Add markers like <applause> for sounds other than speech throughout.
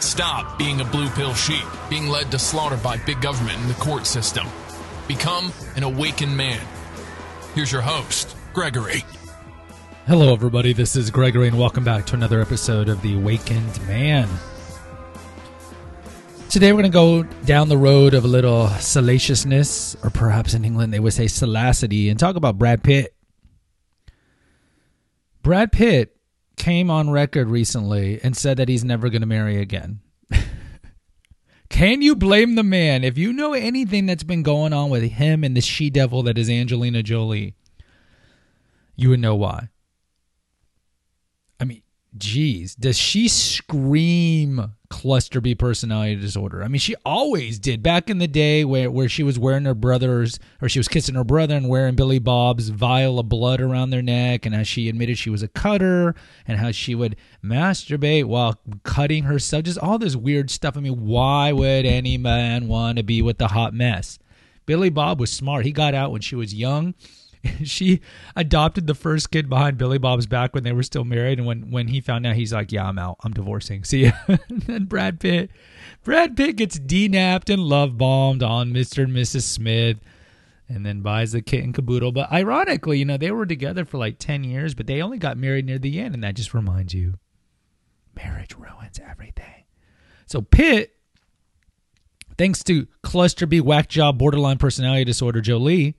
Stop being a blue pill sheep, being led to slaughter by big government and the court system. Become an awakened man. Here's your host, Gregory. Hello, everybody. This is Gregory, and welcome back to another episode of The Awakened Man. Today, we're going to go down the road of a little salaciousness, or perhaps in England they would say salacity, and talk about Brad Pitt. Brad Pitt came on record recently and said that he's never going to marry again. <laughs> Can you blame the man? If you know anything that's been going on with him and the she devil that is Angelina Jolie, you would know why. Geez, does she scream cluster B personality disorder? I mean, she always did back in the day where, where she was wearing her brother's, or she was kissing her brother and wearing Billy Bob's vial of blood around their neck, and how she admitted she was a cutter, and how she would masturbate while cutting herself, just all this weird stuff. I mean, why would any man want to be with the hot mess? Billy Bob was smart. He got out when she was young <laughs> she adopted the first kid behind Billy Bob's back when they were still married. And when, when he found out, he's like, Yeah, I'm out. I'm divorcing. See <laughs> and Brad Pitt. Brad Pitt gets denapped and love bombed on Mr. and Mrs. Smith and then buys the kit and caboodle. But ironically, you know, they were together for like 10 years, but they only got married near the end. And that just reminds you marriage ruins everything. So Pitt, thanks to cluster B whack job borderline personality disorder Jolie,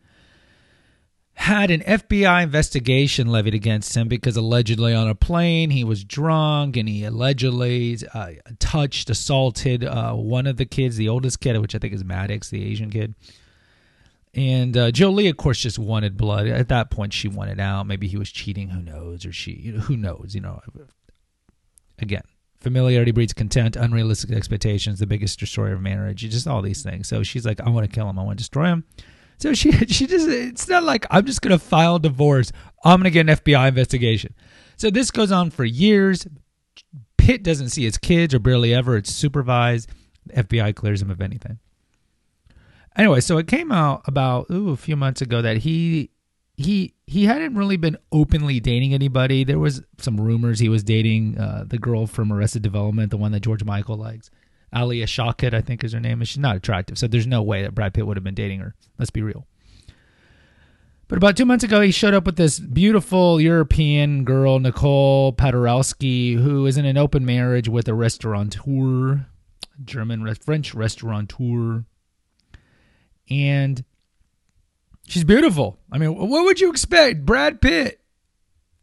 had an FBI investigation levied against him because allegedly on a plane he was drunk and he allegedly uh, touched, assaulted uh, one of the kids, the oldest kid, which I think is Maddox, the Asian kid. And uh, Jolie, of course, just wanted blood. At that point, she wanted out. Maybe he was cheating. Who knows? Or she, you know, who knows? You know, again, familiarity breeds contempt, unrealistic expectations, the biggest destroyer of marriage, just all these things. So she's like, I want to kill him. I want to destroy him. So she <laughs> she just it's not like I'm just gonna file divorce. I'm gonna get an FBI investigation. So this goes on for years. Pitt doesn't see his kids or barely ever. It's supervised. The FBI clears him of anything. Anyway, so it came out about ooh, a few months ago that he he he hadn't really been openly dating anybody. There was some rumors he was dating uh, the girl from Arrested Development, the one that George Michael likes. Alia Shawkat, I think is her name, and she's not attractive. So there's no way that Brad Pitt would have been dating her. Let's be real. But about two months ago, he showed up with this beautiful European girl, Nicole Paderewski, who is in an open marriage with a restaurateur, German, French restaurateur. And she's beautiful. I mean, what would you expect? Brad Pitt.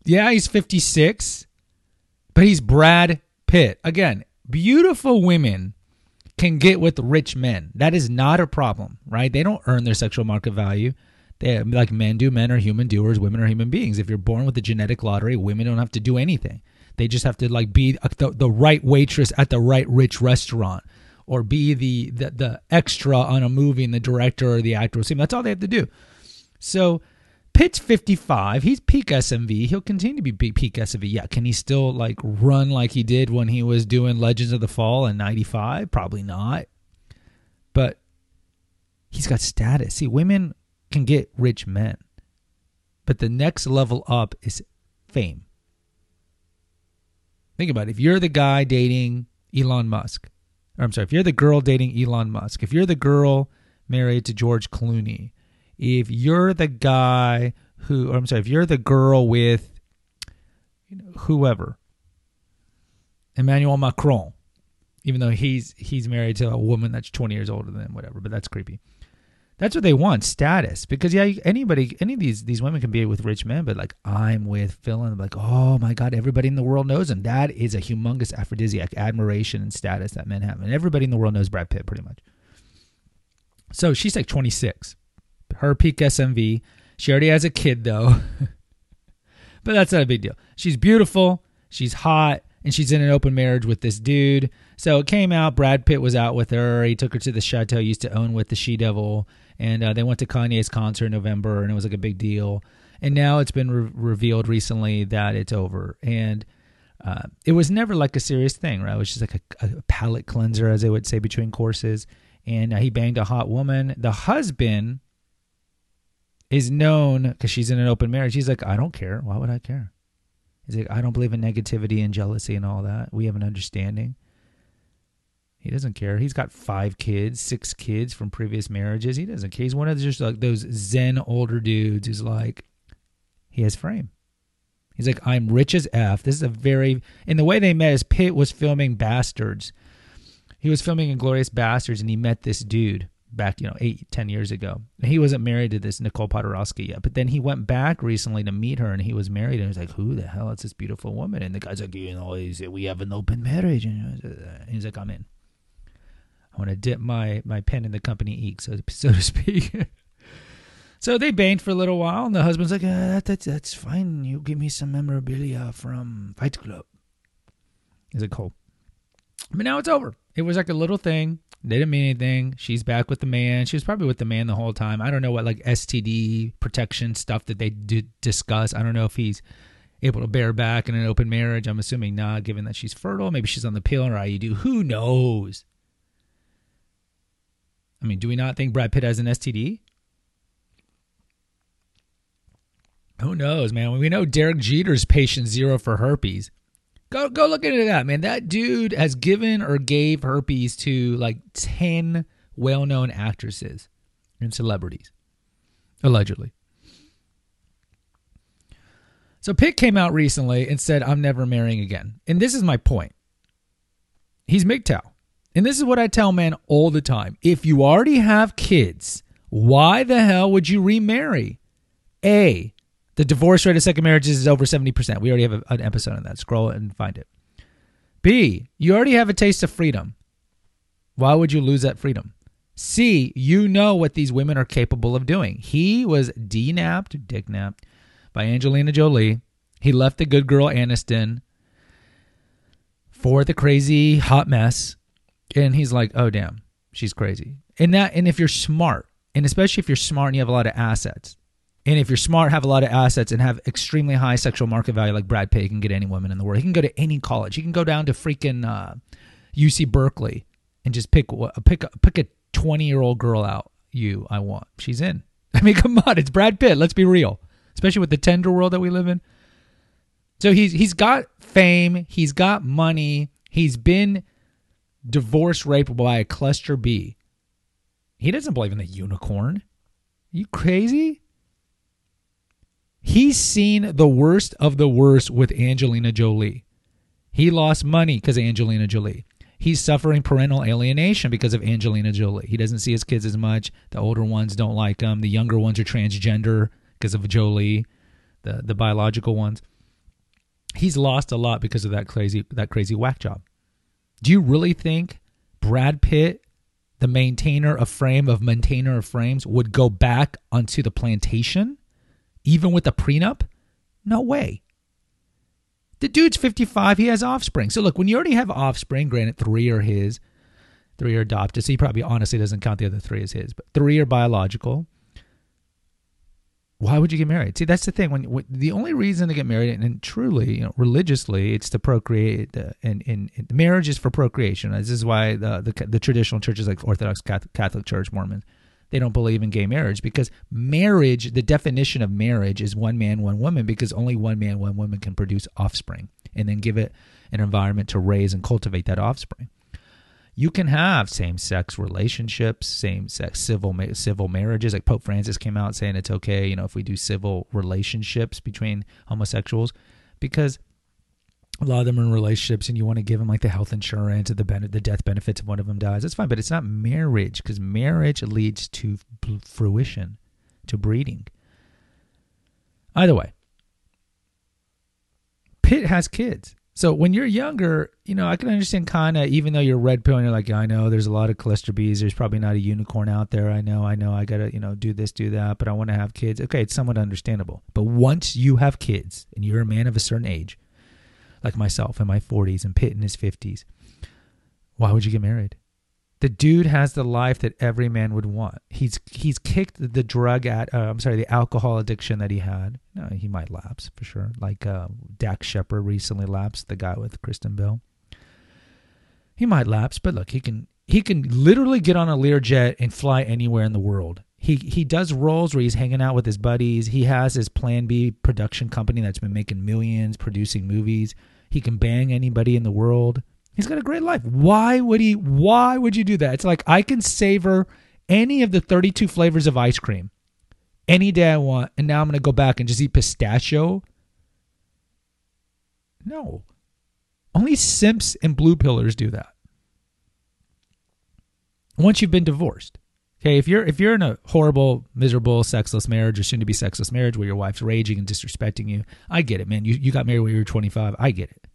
Yeah, he's 56, but he's Brad Pitt. Again, beautiful women can get with rich men. That is not a problem, right? They don't earn their sexual market value. They like men do. Men are human doers. Women are human beings. If you're born with the genetic lottery, women don't have to do anything. They just have to like be uh, the, the right waitress at the right rich restaurant, or be the, the the extra on a movie, and the director or the actor will see. That's all they have to do. So Pitt's 55. He's peak SMV. He'll continue to be peak SMV. Yeah, can he still like run like he did when he was doing Legends of the Fall in 95? Probably not. But he's got status. See, women can get rich men. But the next level up is fame. Think about it. If you're the guy dating Elon Musk, or I'm sorry, if you're the girl dating Elon Musk, if you're the girl married to George Clooney, if you're the guy who, I'm sorry, if you're the girl with you know, whoever, Emmanuel Macron, even though he's he's married to a woman that's 20 years older than him, whatever, but that's creepy. That's what they want, status. Because yeah, anybody, any of these these women can be with rich men, but like I'm with Phil, and I'm like, oh my god, everybody in the world knows him. That is a humongous aphrodisiac, admiration and status that men have, and everybody in the world knows Brad Pitt pretty much. So she's like 26 her peak SMV. She already has a kid though. <laughs> but that's not a big deal. She's beautiful, she's hot, and she's in an open marriage with this dude. So it came out. Brad Pitt was out with her. He took her to the chateau he used to own with the she devil, and uh, they went to Kanye's concert in November, and it was like a big deal. And now it's been re- revealed recently that it's over, and uh, it was never like a serious thing, right? It was just like a, a palate cleanser, as they would say, between courses. And uh, he banged a hot woman. The husband is known because she's in an open marriage. He's like, I don't care. Why would I care? He's like, I don't believe in negativity and jealousy and all that. We have an understanding. He doesn't care. He's got five kids, six kids from previous marriages. He doesn't care. He's one of just like those Zen older dudes who's like, he has frame. He's like, I'm rich as F. This is a very, in the way they met is Pitt was filming Basterds. He was filming Inglourious Basterds and he met this dude back, you know, eight, ten years ago. He wasn't married to this Nicole Podorowski yet, but then he went back recently to meet her, and he was married. And he's like, "Who the hell is this beautiful woman?" And the guy's like, "You know, we have an open marriage." And he's like, "I'm in. I want to dip my my pen in the company ink, so so to speak." <laughs> so they banged for a little while, and the husband's like, uh, "That's that's fine. You give me some memorabilia from Fight Club." He's like, "Cool." But now it's over. It was like a little thing. They didn't mean anything. She's back with the man. She was probably with the man the whole time. I don't know what like STD protection stuff that they did discuss. I don't know if he's able to bear back in an open marriage. I'm assuming not, given that she's fertile. Maybe she's on the pill or IUD. Who knows? I mean, do we not think Brad Pitt has an STD? Who knows, man? We know Derek Jeter's patient zero for herpes. Go go look into that, man. That dude has given or gave herpes to like 10 well-known actresses and celebrities allegedly. So Pitt came out recently and said I'm never marrying again. And this is my point. He's MGTOW. And this is what I tell men all the time. If you already have kids, why the hell would you remarry? A, the divorce rate of second marriages is over 70%. We already have a, an episode on that. Scroll and find it. B, you already have a taste of freedom. Why would you lose that freedom? C, you know what these women are capable of doing. He was denapped, dick napped by Angelina Jolie. He left the good girl Aniston for the crazy hot mess. And he's like, oh, damn, she's crazy. And that, and if you're smart, and especially if you're smart and you have a lot of assets, and if you're smart, have a lot of assets, and have extremely high sexual market value, like Brad Pitt, can get any woman in the world. He can go to any college. He can go down to freaking uh, UC Berkeley and just pick pick pick a 20 year old girl out. You, I want. She's in. <laughs> I mean, come on, it's Brad Pitt. Let's be real, especially with the Tinder world that we live in. So he's he's got fame. He's got money. He's been divorce raped by a cluster B. He doesn't believe in the unicorn. Are you crazy? He's seen the worst of the worst with Angelina Jolie. He lost money because of Angelina Jolie. He's suffering parental alienation because of Angelina Jolie. He doesn't see his kids as much. The older ones don't like him. The younger ones are transgender because of Jolie, the the biological ones. He's lost a lot because of that crazy that crazy whack job. Do you really think Brad Pitt, the maintainer of frame of maintainer of frames, would go back onto the plantation? Even with a prenup? No way. The dude's 55. He has offspring. So look, when you already have offspring, granted three are his, three are adopted. So he probably honestly doesn't count the other three as his, but three are biological. Why would you get married? See, that's the thing. When, when the only reason to get married, and, and truly, you know, religiously, it's to procreate. Uh, and, and, and, marriage is for procreation. This is why the, the the traditional churches like Orthodox Catholic, Catholic Church, Mormons, they don't believe in gay marriage because marriage, the definition of marriage is one man, one woman, because only one man, one woman can produce offspring and then give it an environment to raise and cultivate that offspring. You can have same-sex relationships, same-sex civil civil marriages. Like Pope Francis came out saying it's okay, you know, if we do civil relationships between homosexuals, because a lot of them are in relationships and you want to give them like the health insurance or the ben- the death benefits if one of them dies that's fine but it's not marriage because marriage leads to fruition to breeding. Either way pitt has kids. So when you're younger you know i can understand kind of even though you're red pill and you're like i know there's a lot of cluster Bs there's probably not a unicorn out there i know i know i gotta you know do this do that but i want to have kids. Okay it's somewhat understandable but once you have kids and you're a man of a certain age like myself in my 40s and Pitt in his 50s. Why would you get married? The dude has the life that every man would want. He's he's kicked the drug at uh, I'm sorry the alcohol addiction that he had. No, he might lapse for sure. Like uh, Dax Shepard recently lapsed, the guy with Kristen Bell. He might lapse, but look, he can he can literally get on a Learjet and fly anywhere in the world. He he does roles where he's hanging out with his buddies. He has his Plan B production company that's been making millions, producing movies. He can bang anybody in the world. He's got a great life. Why would he why would you do that? It's like I can savor any of the 32 flavors of ice cream any day I want and now I'm going to go back and just eat pistachio? No. Only simps and blue pillars do that once you've been divorced. Okay, if you're if you're in a horrible, miserable, sexless marriage or soon to be sexless marriage where your wife's raging and disrespecting you, I get it, man. You you got married when you were 25. I get it.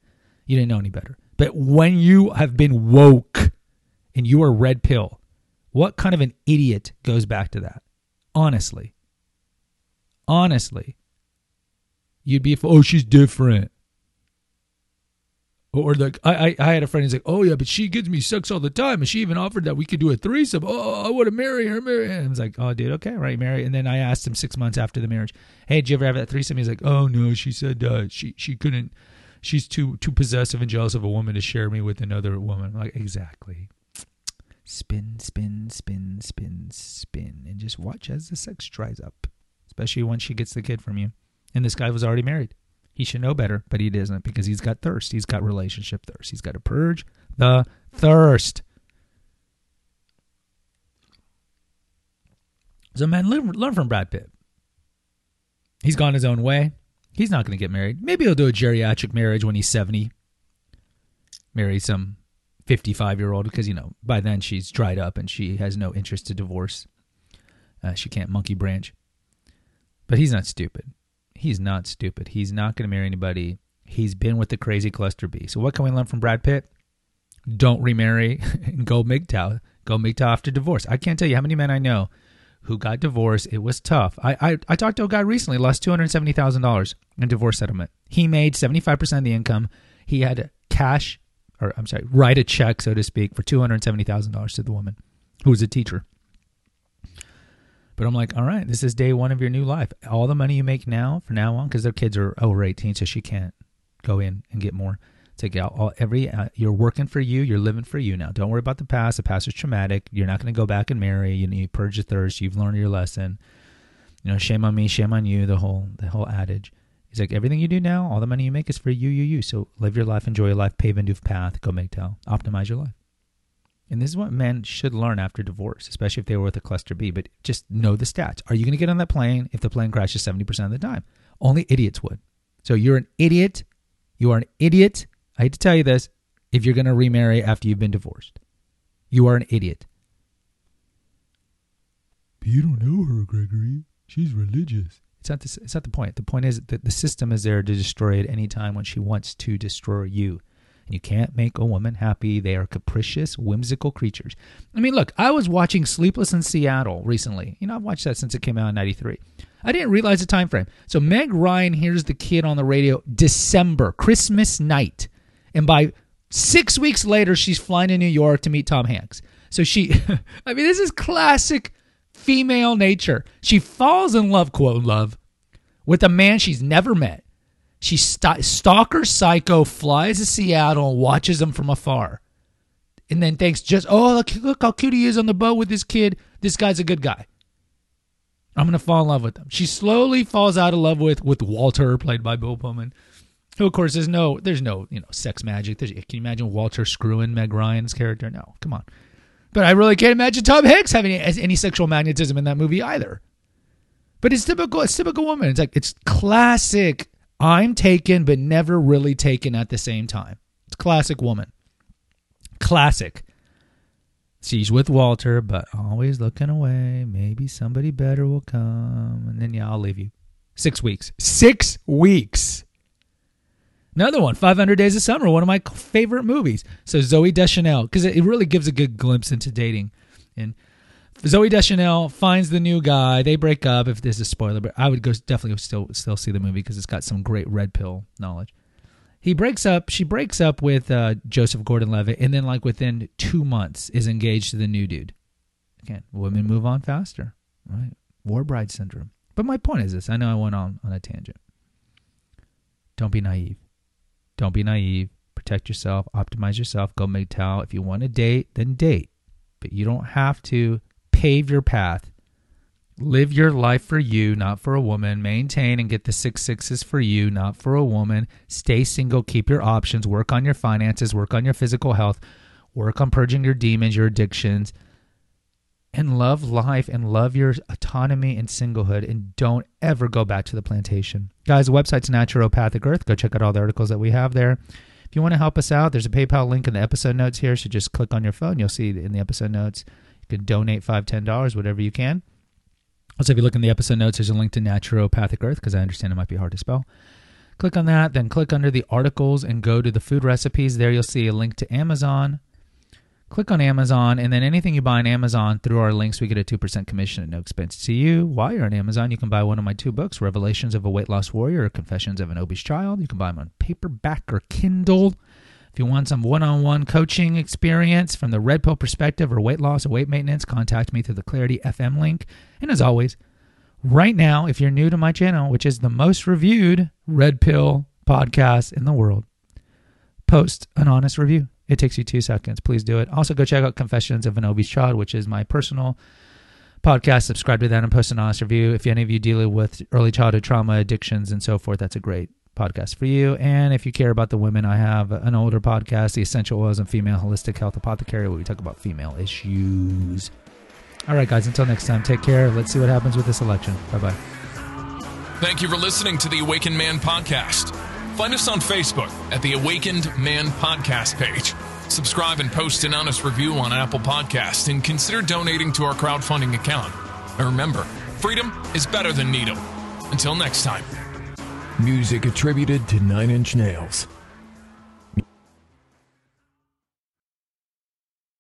You didn't know any better. But when you have been woke and you are red pill, what kind of an idiot goes back to that? Honestly. Honestly. You'd be oh she's different. Or like I, I, had a friend who's like, oh yeah, but she gives me sex all the time, and she even offered that we could do a threesome. Oh, I want to marry her, marry. And I was like, oh dude, okay, right, marry. And then I asked him six months after the marriage, hey, did you ever have that threesome? He's like, oh no, she said uh, she she couldn't. She's too too possessive and jealous of a woman to share me with another woman. I'm like exactly. Spin, spin, spin, spin, spin, and just watch as the sex dries up, especially once she gets the kid from you. And this guy was already married. He should know better, but he doesn't because he's got thirst. He's got relationship thirst. He's got to purge the thirst. So, man, learn, learn from Brad Pitt. He's gone his own way. He's not going to get married. Maybe he'll do a geriatric marriage when he's 70. Marry some 55 year old because, you know, by then she's dried up and she has no interest to divorce. Uh, she can't monkey branch. But he's not stupid he's not stupid. He's not going to marry anybody. He's been with the crazy cluster B. So what can we learn from Brad Pitt? Don't remarry and <laughs> go MGTOW. Go MGTOW after divorce. I can't tell you how many men I know who got divorced. It was tough. I I, I talked to a guy recently, lost two hundred seventy thousand dollars in divorce settlement. He made seventy five percent of the income. He had cash, or I'm sorry, write a check, so to speak, for two hundred seventy thousand dollars to the woman, who was a teacher. But I'm like, all right, this is day one of your new life. All the money you make now, for now on, because their kids are over 18, so she can't go in and get more. Take out all every. Uh, you're working for you. You're living for you now. Don't worry about the past. The past is traumatic. You're not going to go back and marry. You need purge your thirst. You've learned your lesson. You know, shame on me, shame on you. The whole the whole adage. He's like, everything you do now, all the money you make is for you, you, you. So live your life, enjoy your life, pave a new path, go make tell, optimize your life. And this is what men should learn after divorce, especially if they were with a cluster B. But just know the stats. Are you going to get on that plane if the plane crashes 70% of the time? Only idiots would. So you're an idiot. You are an idiot. I hate to tell you this if you're going to remarry after you've been divorced. You are an idiot. But you don't know her, Gregory. She's religious. It's not, the, it's not the point. The point is that the system is there to destroy at any time when she wants to destroy you. You can't make a woman happy. They are capricious, whimsical creatures. I mean, look, I was watching Sleepless in Seattle recently. You know, I've watched that since it came out in 93. I didn't realize the time frame. So Meg Ryan hears the kid on the radio December, Christmas night. And by six weeks later, she's flying to New York to meet Tom Hanks. So she, <laughs> I mean, this is classic female nature. She falls in love, quote, love, with a man she's never met. She st- stalker psycho flies to Seattle and watches him from afar, and then thinks just oh look, look how cute he is on the boat with this kid. This guy's a good guy. I'm gonna fall in love with him. She slowly falls out of love with with Walter, played by Bill Pullman. Who, of course, there's no there's no you know sex magic. There's, can you imagine Walter screwing Meg Ryan's character? No, come on. But I really can't imagine Tom Hanks having any, any sexual magnetism in that movie either. But it's typical. It's typical woman. It's like it's classic I'm taken, but never really taken at the same time. It's classic woman. Classic. She's with Walter, but always looking away. Maybe somebody better will come. And then, yeah, I'll leave you. Six weeks. Six weeks. Another one, 500 Days of Summer, one of my favorite movies. So Zooey Deschanel, because it really gives a good glimpse into dating. And Zooey Deschanel finds the new guy. They break up. If this is a spoiler, but I would go definitely still still see the movie because it's got some great red pill knowledge. he breaks up. She breaks up with uh, Joseph Gordon-Levitt, and then like within two months is engaged to the new dude. Again, women move on faster, right? War bride syndrome. But my point is this: I know I went on on a tangent. Don't be naive. Don't be naive. Protect yourself. Optimize yourself. Go MGTOW. If you want to date, then date. But you don't have to pave your path. Live your life for you, not for a woman. Maintain and get the six sixes for you, not for a woman. Stay single. Keep your options. Work on your finances. Work on your physical health. Work on purging your demons, your addictions and love life and love your autonomy and singlehood and don't ever go back to the plantation. Guys, the website's Naturopathic Earth. Go check out all the articles that we have there. If you want to help us out, there's a PayPal link in the episode notes here. So just click on your phone. You'll see in the episode notes. Can donate five, ten dollars, whatever you can. Also, if you look in the episode notes, there's a link to Naturopathic Earth because I understand it might be hard to spell. Click on that, then click under the articles and go to the food recipes. There you'll see a link to Amazon click on Amazon, and then anything you buy on Amazon through our links, we get a 2% commission at no expense to you. While you're on Amazon, you can buy one of my two books, Revelations of a Weight Loss Warrior or Confessions of an Obese Child. You can buy them on paperback or Kindle. If you want some one on one coaching experience from the red pill perspective or weight loss or weight maintenance, contact me through the Clarity FM link. And as always, right now, if you're new to my channel, which is the most reviewed red pill podcast in the world, post an honest review. It takes you two seconds. Please do it. Also, go check out Confessions of an Obese Child, which is my personal podcast. Subscribe to that and post an honest review. If any of you deal with early childhood trauma, addictions, and so forth, that's a great podcast for you. And if you care about the women, I have an older podcast, The Essential Oils and Female Holistic Health Apothecary, where we talk about female issues. All right, guys, until next time, take care. Let's see what happens with this election. Bye bye. Thank you for listening to the Awakened Man podcast. Find us on Facebook at the Awakened Man podcast page. Subscribe and post an honest review on Apple Podcast and consider donating to our crowdfunding account. And remember, freedom is better than needle. Until next time. Music attributed to Nine Inch Nails.